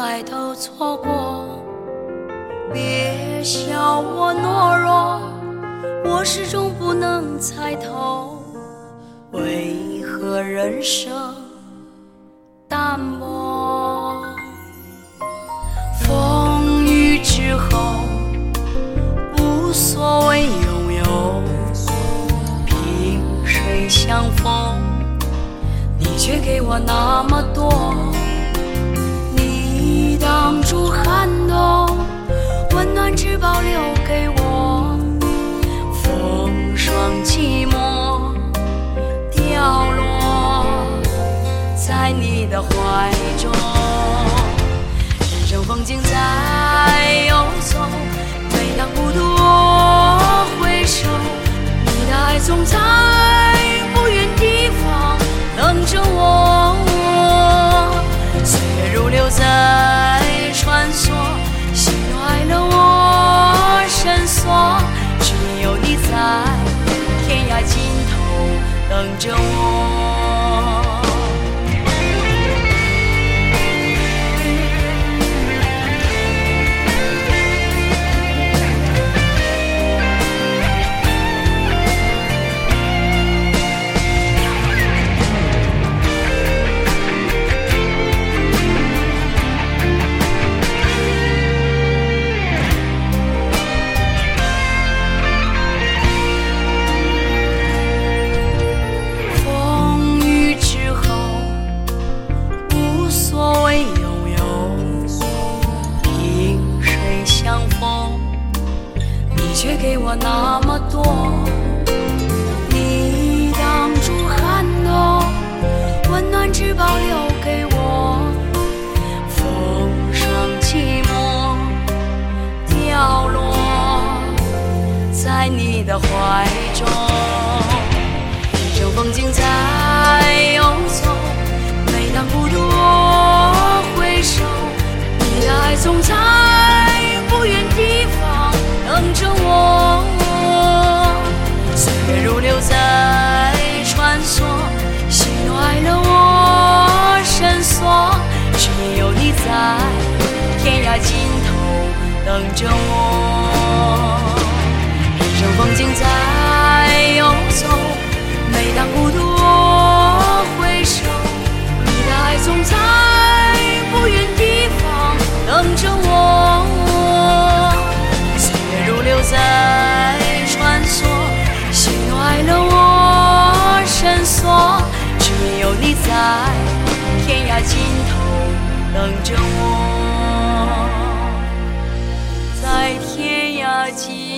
爱都错过。别笑我懦弱我始终不能猜透为何人生淡漠？风雨之后无所谓拥有萍水相逢你却给我那么多。挡住寒冬，温暖只保留给我。风霜寂寞掉落在你的怀中，人生风景在游走，着我。我那么多。你挡住寒冬，温暖只保留给我。风霜寂寞掉落在你的怀中。着我。人生风景在游走。每当孤独我回首，你的爱总在不远地方等着我。岁月如流在穿梭，喜怒哀乐我深锁，只有你在天涯尽头等着我，在天涯尽